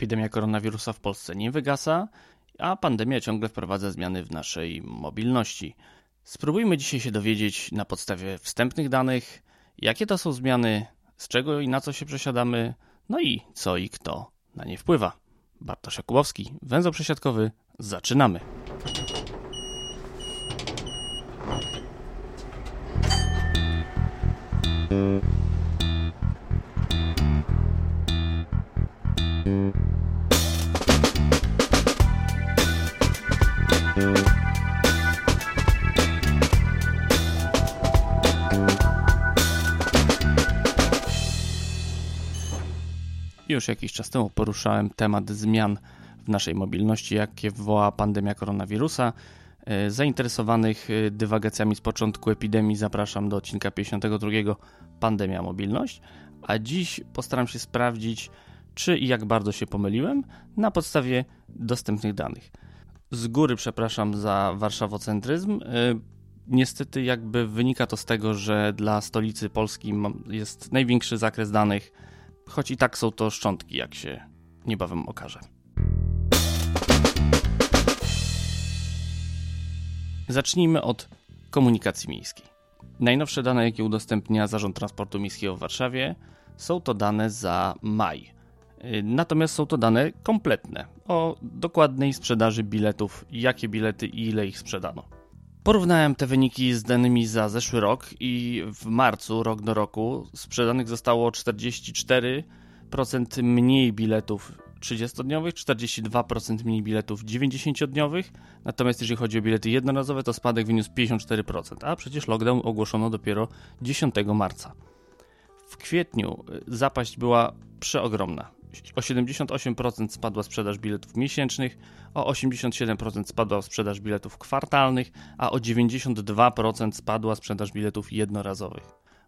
Epidemia koronawirusa w Polsce nie wygasa, a pandemia ciągle wprowadza zmiany w naszej mobilności. Spróbujmy dzisiaj się dowiedzieć na podstawie wstępnych danych, jakie to są zmiany, z czego i na co się przesiadamy, no i co i kto na nie wpływa. Bartosz Jakubowski, węzeł przesiadkowy, zaczynamy. Już jakiś czas temu poruszałem temat zmian w naszej mobilności, jakie wywoła pandemia koronawirusa. E, zainteresowanych e, dywagacjami z początku epidemii zapraszam do odcinka 52 Pandemia Mobilność, a dziś postaram się sprawdzić, czy i jak bardzo się pomyliłem na podstawie dostępnych danych. Z góry przepraszam za warszawocentryzm. E, niestety jakby wynika to z tego, że dla stolicy Polski jest największy zakres danych choć i tak są to szczątki, jak się niebawem okaże. Zacznijmy od komunikacji miejskiej. Najnowsze dane, jakie udostępnia Zarząd Transportu Miejskiego w Warszawie, są to dane za maj. Natomiast są to dane kompletne o dokładnej sprzedaży biletów, jakie bilety i ile ich sprzedano. Porównałem te wyniki z danymi za zeszły rok i w marcu, rok do roku, sprzedanych zostało 44% mniej biletów 30-dniowych, 42% mniej biletów 90-dniowych, natomiast jeżeli chodzi o bilety jednorazowe, to spadek wyniósł 54%, a przecież lockdown ogłoszono dopiero 10 marca. W kwietniu zapaść była przeogromna. O 78% spadła sprzedaż biletów miesięcznych, o 87% spadła sprzedaż biletów kwartalnych, a o 92% spadła sprzedaż biletów jednorazowych.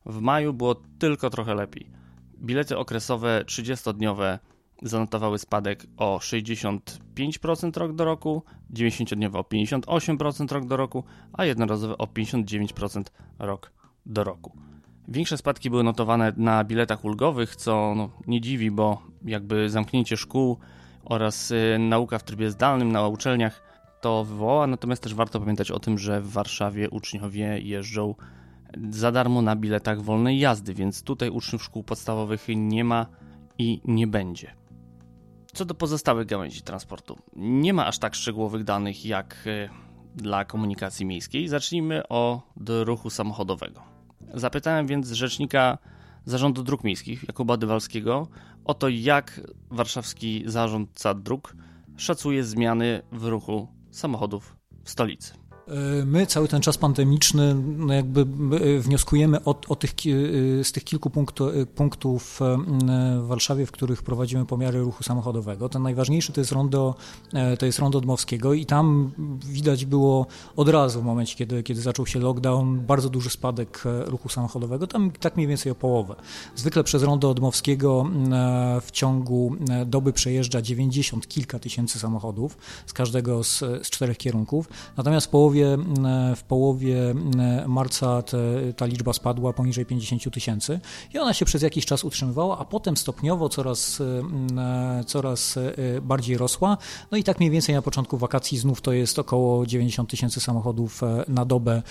W maju było tylko trochę lepiej. Bilety okresowe 30-dniowe zanotowały spadek o 65% rok do roku, 90-dniowe o 58% rok do roku, a jednorazowe o 59% rok do roku. Większe spadki były notowane na biletach ulgowych, co no, nie dziwi, bo jakby zamknięcie szkół oraz y, nauka w trybie zdalnym na uczelniach to wywoła, natomiast też warto pamiętać o tym, że w Warszawie uczniowie jeżdżą za darmo na biletach wolnej jazdy, więc tutaj uczniów szkół podstawowych nie ma i nie będzie. Co do pozostałych gałęzi transportu, nie ma aż tak szczegółowych danych jak y, dla komunikacji miejskiej. Zacznijmy od ruchu samochodowego. Zapytałem więc rzecznika Zarządu Dróg Miejskich, Jakuba Dywalskiego, o to, jak warszawski zarządca dróg szacuje zmiany w ruchu samochodów w stolicy. E, my cały ten czas pandemiczny no jakby e, wnioskujemy o, o tych, e, z tych kilku punktu, punktów w Warszawie, w których prowadzimy pomiary ruchu samochodowego. Ten najważniejszy to jest rondo, to jest rondo Dmowskiego i tam widać było od razu w momencie, kiedy, kiedy zaczął się lockdown, bardzo duży spadek ruchu samochodowego, tam tak mniej więcej o połowę. Zwykle przez rondo Dmowskiego w ciągu doby przejeżdża 90 kilka tysięcy samochodów z każdego z, z czterech kierunków, natomiast w połowie połowie, w połowie marca te, ta liczba spadła poniżej 50 tysięcy i ona się przez jakiś czas utrzymywała, a potem stopniowo coraz, coraz e, bardziej rosła. No i tak mniej więcej na początku wakacji znów to jest około 90 tysięcy samochodów e, na dobę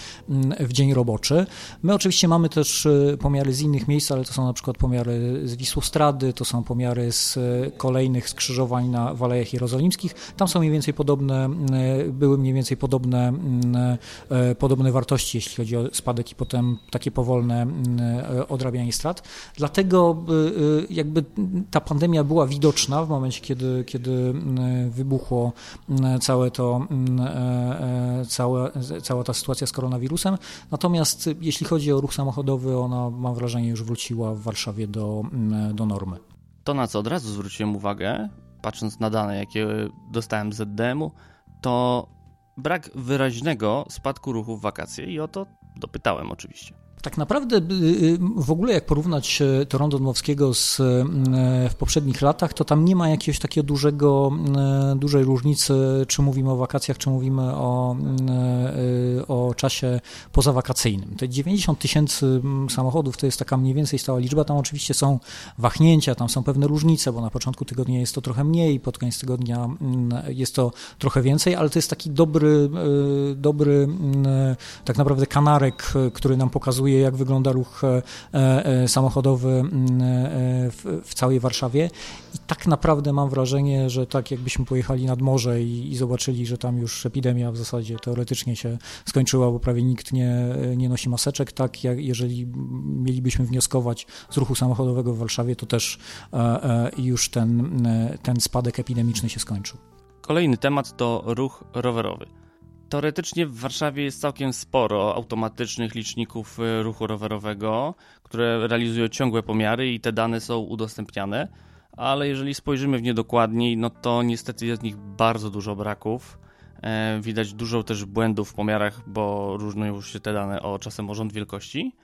w dzień roboczy. My oczywiście mamy też e, pomiary z innych miejsc, ale to są na przykład pomiary z Wisłostrady, to są pomiary z kolejnych skrzyżowań na Walejach Jerozolimskich. Tam są mniej więcej podobne, były mniej więcej podobne podobne wartości, jeśli chodzi o spadek i potem takie powolne e, odrabianie strat. Dlatego e, jakby ta pandemia była widoczna w momencie, kiedy, kiedy wybuchło całe to, całe, cała ta sytuacja z koronawirusem. Natomiast jeśli chodzi o ruch samochodowy, ona mam wrażenie już wróciła w Warszawie do, do normy. To, na co od razu zwróciłem uwagę, patrząc na dane, jakie dostałem z ZDM-u, to brak wyraźnego spadku ruchu w wakacje i o to dopytałem oczywiście. Tak naprawdę y, y, w ogóle jak porównać Toronto Dmowskiego z, w poprzednich latach, to tam nie ma jakiegoś takiego dużego, dużej różnicy, czy mówimy o wakacjach, czy mówimy o czasie pozawakacyjnym. Te 90 tysięcy samochodów to jest taka mniej więcej stała liczba. Tam oczywiście są wahnięcia, tam są pewne różnice, bo na początku tygodnia jest to trochę mniej, pod koniec tygodnia jest to trochę więcej, ale to jest taki dobry, dobry tak naprawdę kanarek, który nam pokazuje, jak wygląda ruch e, e, samochodowy mm, e, w, w całej Warszawie. I tak naprawdę mam wrażenie, że tak jakbyśmy pojechali nad morze i, i, zobaczyli, że tam już epidemia w zasadzie teoretycznie się skończyła, bo prawie nikt nie, nie nosi maseczek, tak jak jeżeli mielibyśmy wnioskować z ruchu samochodowego w Warszawie, to też już ten, ten spadek epidemiczny się skończył. Kolejny temat to ruch rowerowy. Teoretycznie w Warszawie jest całkiem sporo automatycznych liczników e, ruchu rowerowego, które realizują ciągłe pomiary i te dane są udostępniane, ale jeżeli spojrzymy w nie dokładniej, no to niestety jest w nich bardzo dużo braków. E, widać dużo też błędów w pomiarach, bo różnią się te dane o czasem o rząd wielkości.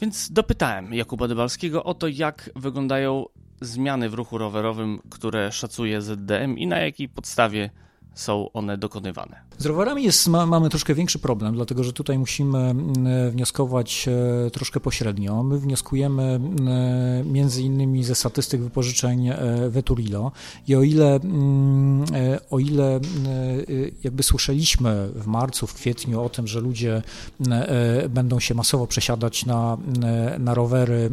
Więc dopytałem Jakuba Dybalskiego o to, jak wyglądają zmiany w ruchu rowerowym, które szacuje ZDM i na jakiej podstawie są one dokonywane. Z rowerami jest, ma, mamy troszkę większy problem, dlatego że tutaj musimy mm, wnioskować e, troszkę pośrednio. My wnioskujemy mm, między innymi ze statystyk wypożyczeń e, Veturilo i o ile, mm, e, o ile jakby słyszeliśmy w marcu, w kwietniu o tym, że ludzie będą się masowo przesiadać na, na rowery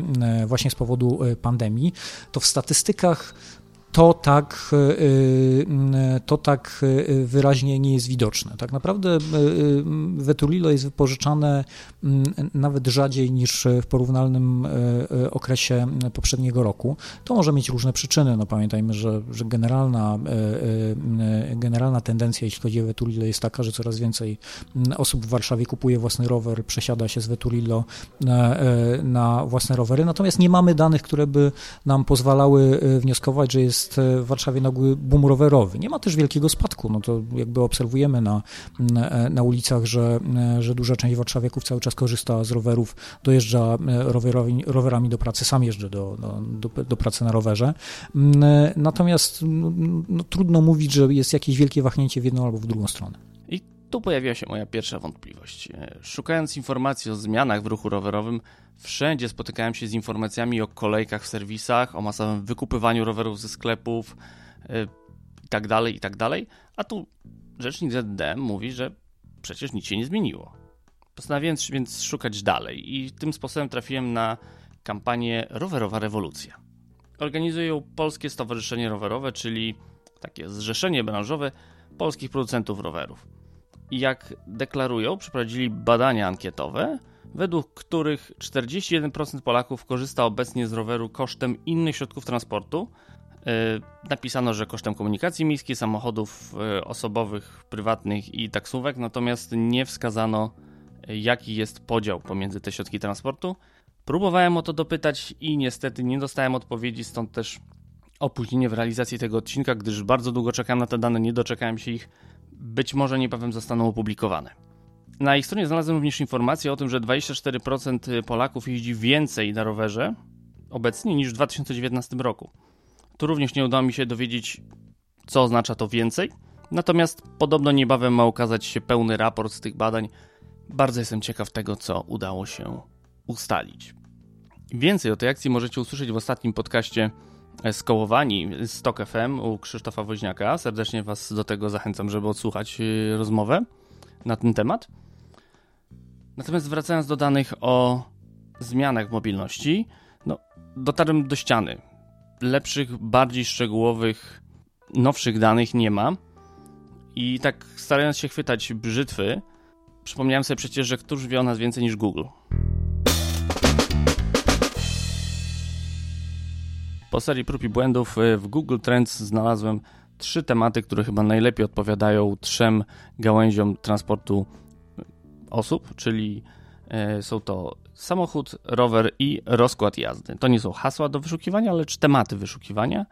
właśnie z powodu pandemii, to w statystykach to tak, e, e, to tak e, wyraźnie nie jest widoczne. Tak naprawdę Vetulilo jest wypożyczane nawet rzadziej niż w porównalnym okresie poprzedniego roku. To może mieć różne przyczyny. No pamiętajmy, że, że generalna, generalna tendencja, jeśli chodzi o Vetulilo, jest taka, że coraz więcej osób w Warszawie kupuje własny rower, przesiada się z Vetulilo na, na własne rowery. Natomiast nie mamy danych, które by nam pozwalały wnioskować, że jest jest w Warszawie nagły boom rowerowy. Nie ma też wielkiego spadku, no to jakby obserwujemy na, na ulicach, że, że duża część warszawiaków cały czas korzysta z rowerów, dojeżdża rowerami do pracy, sam jeżdżę do, do, do pracy na rowerze. Natomiast no, no, trudno mówić, że jest jakieś wielkie wahnięcie w jedną albo w drugą stronę. Tu pojawiła się moja pierwsza wątpliwość. Szukając informacji o zmianach w ruchu rowerowym, Wszędzie spotykałem się z informacjami o kolejkach w serwisach, o masowym wykupywaniu rowerów ze sklepów itd., y, itd. Tak tak a tu rzecznik ZDM mówi, że przecież nic się nie zmieniło. Postanowiłem więc szukać dalej i tym sposobem trafiłem na kampanię Rowerowa Rewolucja. Organizuje ją Polskie Stowarzyszenie Rowerowe, czyli takie zrzeszenie branżowe polskich producentów rowerów. Jak deklarują, przeprowadzili badania ankietowe, według których 41% Polaków korzysta obecnie z roweru kosztem innych środków transportu. E, napisano, że kosztem komunikacji miejskiej, samochodów e, osobowych, prywatnych i taksówek, natomiast nie wskazano, e, jaki jest podział pomiędzy te środki transportu. Próbowałem o to dopytać i niestety nie dostałem odpowiedzi, stąd też opóźnienie w realizacji tego odcinka, gdyż bardzo długo czekałem na te dane, nie doczekałem się ich. Być może niebawem zostaną opublikowane. Na ich stronie znalazłem również informację o tym, że 24% Polaków jeździ więcej na rowerze obecnie niż w 2019 roku. Tu również nie udało mi się dowiedzieć, co oznacza to więcej. Natomiast podobno niebawem ma ukazać się pełny raport z tych badań. Bardzo jestem ciekaw tego, co udało się ustalić. Więcej o tej akcji możecie usłyszeć w ostatnim podcaście Skołowani z Tok FM u Krzysztofa Woźniaka. Serdecznie Was do tego zachęcam, żeby odsłuchać y, rozmowę na ten temat. Natomiast wracając do danych o zmianach w mobilności, no, dotarłem do ściany. Lepszych, bardziej szczegółowych, nowszych danych nie ma. I tak starając się chwytać brzytwy, przypomniałem sobie przecież, że któż wie o nas więcej niż Google. Po serii prób i błędów y, w Google Trends znalazłem trzy tematy, które chyba najlepiej odpowiadają trzem gałęziom transportu osób, czyli e, są to samochód, rower i rozkład jazdy. To nie są hasła do wyszukiwania, lecz tematy wyszukiwania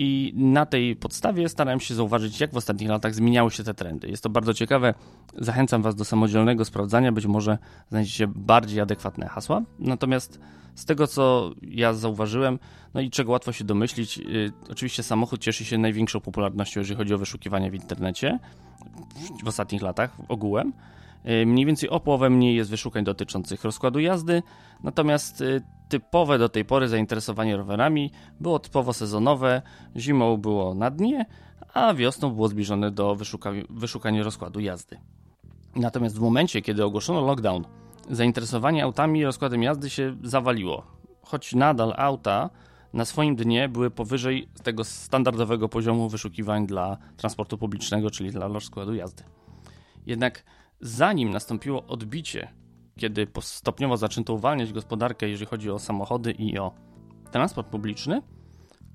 I na tej podstawie starałem się zauważyć, jak w ostatnich latach zmieniały się te trendy. Jest to bardzo ciekawe. Zachęcam Was do samodzielnego sprawdzania, być może znajdziecie bardziej adekwatne hasła. Natomiast z tego, co ja zauważyłem, no i czego łatwo się domyślić, yy, oczywiście samochód cieszy się największą popularnością, jeżeli chodzi o wyszukiwanie w internecie w ostatnich latach ogółem. Yy, mniej więcej o połowę mniej jest wyszukań dotyczących rozkładu jazdy, natomiast yy, typowe do tej pory zainteresowanie rowerami było typowo sezonowe, zimą było na dnie, a wiosną było zbliżone do wyszuka wyszukania rozkładu jazdy. Natomiast w momencie, kiedy ogłoszono lockdown, zainteresowanie autami i rozkładem jazdy się zawaliło. Choć nadal auta na swoim dnie były powyżej tego standardowego poziomu wyszukiwań dla transportu publicznego, czyli dla rozkładu jazdy. Jednak zanim nastąpiło odbicie, kiedy stopniowo zaczęto uwalniać gospodarkę, jeżeli chodzi o samochody i o transport publiczny,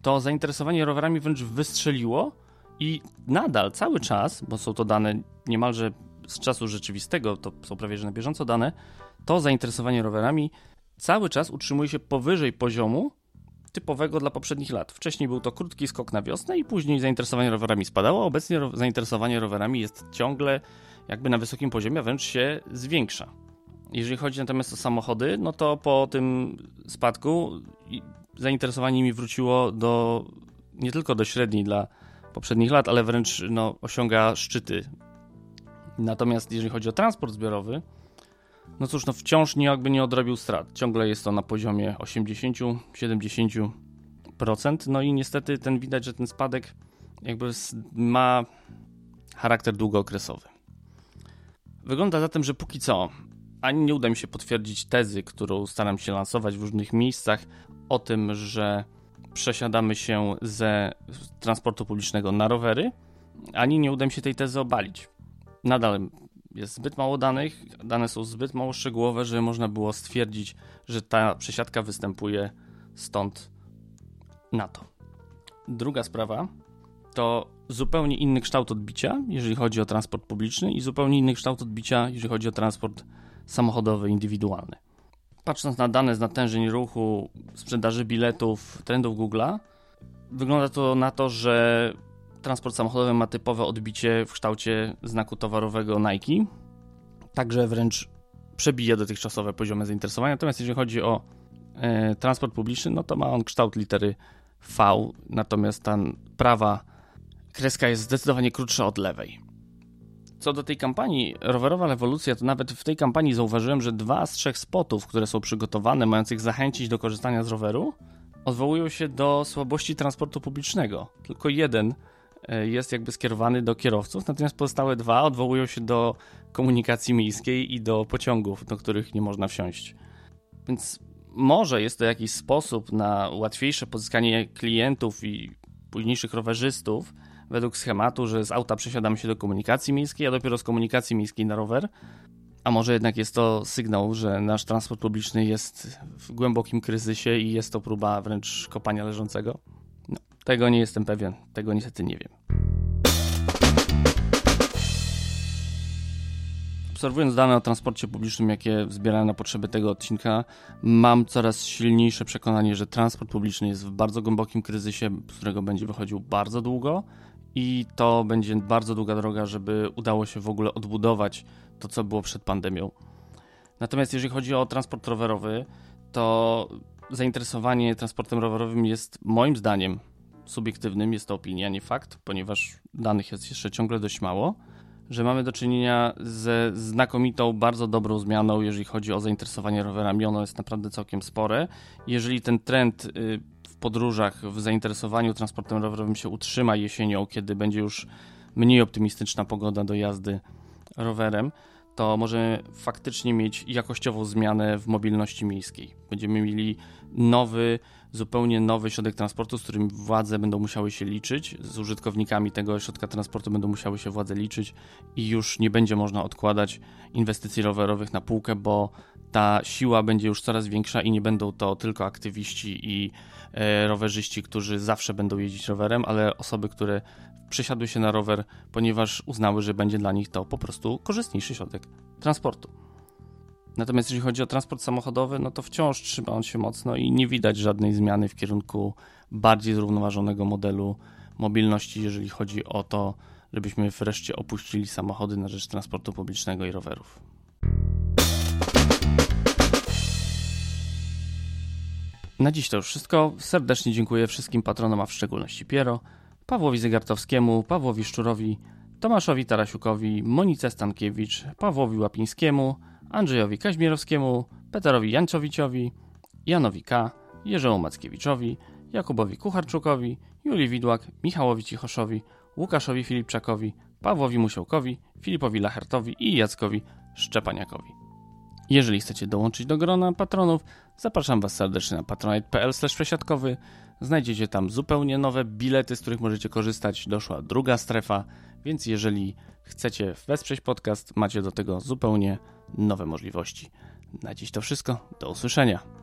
to zainteresowanie rowerami wręcz wystrzeliło i nadal cały czas, bo są to dane niemalże z czasu rzeczywistego, to są prawie że na bieżąco dane, to zainteresowanie rowerami cały czas utrzymuje się powyżej poziomu typowego dla poprzednich lat. Wcześniej był to krótki skok na wiosnę i później zainteresowanie rowerami spadało. Obecnie zainteresowanie rowerami jest ciągle jakby na wysokim poziomie, a wręcz się zwiększa. Jeżeli chodzi natomiast o samochody, no to po tym spadku zainteresowanie mi wróciło do nie tylko do średniej dla poprzednich lat, ale wręcz no, osiąga szczyty. Natomiast jeżeli chodzi o transport zbiorowy, no cóż, no wciąż nie, jakby nie odrobił strat. Ciągle jest to na poziomie 80-70%. No i niestety ten widać, że ten spadek jakby ma charakter długookresowy. Wygląda zatem, że póki co ani nie uda mi się potwierdzić tezy, którą staram się lansować w różnych miejscach o tym, że przesiadamy się ze transportu publicznego na rowery, ani nie uda mi się tej tezy obalić. Nadal jest zbyt mało danych, dane są zbyt mało szczegółowe, żeby można było stwierdzić, że ta przesiadka występuje stąd na to. Druga sprawa to zupełnie inny kształt odbicia, jeżeli chodzi o transport publiczny, i zupełnie inny kształt odbicia, jeżeli chodzi o transport samochodowy, indywidualny. Patrząc na dane z natężeń ruchu, sprzedaży biletów, trendów Google'a, wygląda to na to, że transport samochodowy ma typowe odbicie w kształcie znaku towarowego Nike, także wręcz przebija dotychczasowe poziomy zainteresowania. Natomiast jeżeli chodzi o e, transport publiczny, no to ma on kształt litery V, natomiast ta prawa kreska jest zdecydowanie krótsza od lewej. Co do tej kampanii Rowerowa Rewolucja, to nawet w tej kampanii zauważyłem, że dwa z trzech spotów, które są przygotowane, mających zachęcić do korzystania z roweru, odwołują się do słabości transportu publicznego. Tylko jeden e, jest jakby skierowany do kierowców, natomiast pozostałe dwa odwołują się do komunikacji miejskiej i do pociągów, do których nie można wsiąść. Więc może jest to jakiś sposób na łatwiejsze pozyskanie klientów i późniejszych rowerzystów, według schematu, że z auta przesiadamy się do komunikacji miejskiej, a dopiero z komunikacji miejskiej na rower. A może jednak jest to sygnał, że nasz transport publiczny jest w głębokim kryzysie i jest to próba wręcz kopania leżącego? No, tego nie jestem pewien, tego niestety nie wiem. Obserwując dane o transporcie publicznym, jakie zbierałem na potrzeby tego odcinka, mam coraz silniejsze przekonanie, że transport publiczny jest w bardzo głębokim kryzysie, z którego będzie wychodził bardzo długo i to będzie bardzo długa droga, żeby udało się w ogóle odbudować to, co było przed pandemią. Natomiast jeżeli chodzi o transport rowerowy, to zainteresowanie transportem rowerowym jest moim zdaniem subiektywnym, jest to opinia, nie fakt, ponieważ danych jest jeszcze ciągle dość mało, że mamy do czynienia ze znakomitą, bardzo dobrą zmianą, jeżeli chodzi o zainteresowanie rowerami. Ono jest naprawdę całkiem spore. Jeżeli ten trend y, podróżach, w zainteresowaniu transportem rowerowym się utrzyma jesienią, kiedy będzie już mniej optymistyczna pogoda do jazdy rowerem, to możemy faktycznie mieć jakościową zmianę w mobilności miejskiej. Będziemy mieli nowy, zupełnie nowy środek transportu, z którym władze będą musiały się liczyć, z użytkownikami tego środka transportu będą musiały się władze liczyć i już nie będzie można odkładać inwestycji rowerowych na półkę, bo ta siła będzie już coraz większa i nie będą to tylko aktywiści i e, rowerzyści, którzy zawsze będą jeździć rowerem, ale osoby, które przesiadły się na rower, ponieważ uznały, że będzie dla nich to po prostu korzystniejszy środek transportu. Natomiast jeżeli chodzi o transport samochodowy, no to wciąż trzyma on się mocno i nie widać żadnej zmiany w kierunku bardziej zrównoważonego modelu mobilności, jeżeli chodzi o to, żebyśmy wreszcie opuścili samochody na rzecz transportu publicznego i rowerów. Na dziś to już wszystko. Serdecznie dziękuję wszystkim patronom, a w szczególności Piero, Pawłowi Zegartowskiemu, Pawłowi Szczurowi, Tomaszowi Tarasiukowi, Monice Stankiewicz, Pawłowi Łapińskiemu, Andrzejowi Kaźmierowskiemu, Peterowi Jańcowiciowi, Janowi K., Jerzemu Mackiewiczowi, Jakubowi Kucharczukowi, Julii Widłak, Michałowi Cichoszowi, Łukaszowi Filipczakowi, Pawłowi Musiołkowi, Filipowi Lachertowi i Jackowi Szczepaniakowi. Jeżeli chcecie dołączyć do grona patronów, zapraszam Was serdecznie na patronite.pl przesiadkowy. Znajdziecie tam zupełnie nowe bilety, z których możecie korzystać. Doszła druga strefa, więc jeżeli chcecie wesprzeć podcast, macie do tego zupełnie nowe możliwości. Na dziś to wszystko. Do usłyszenia.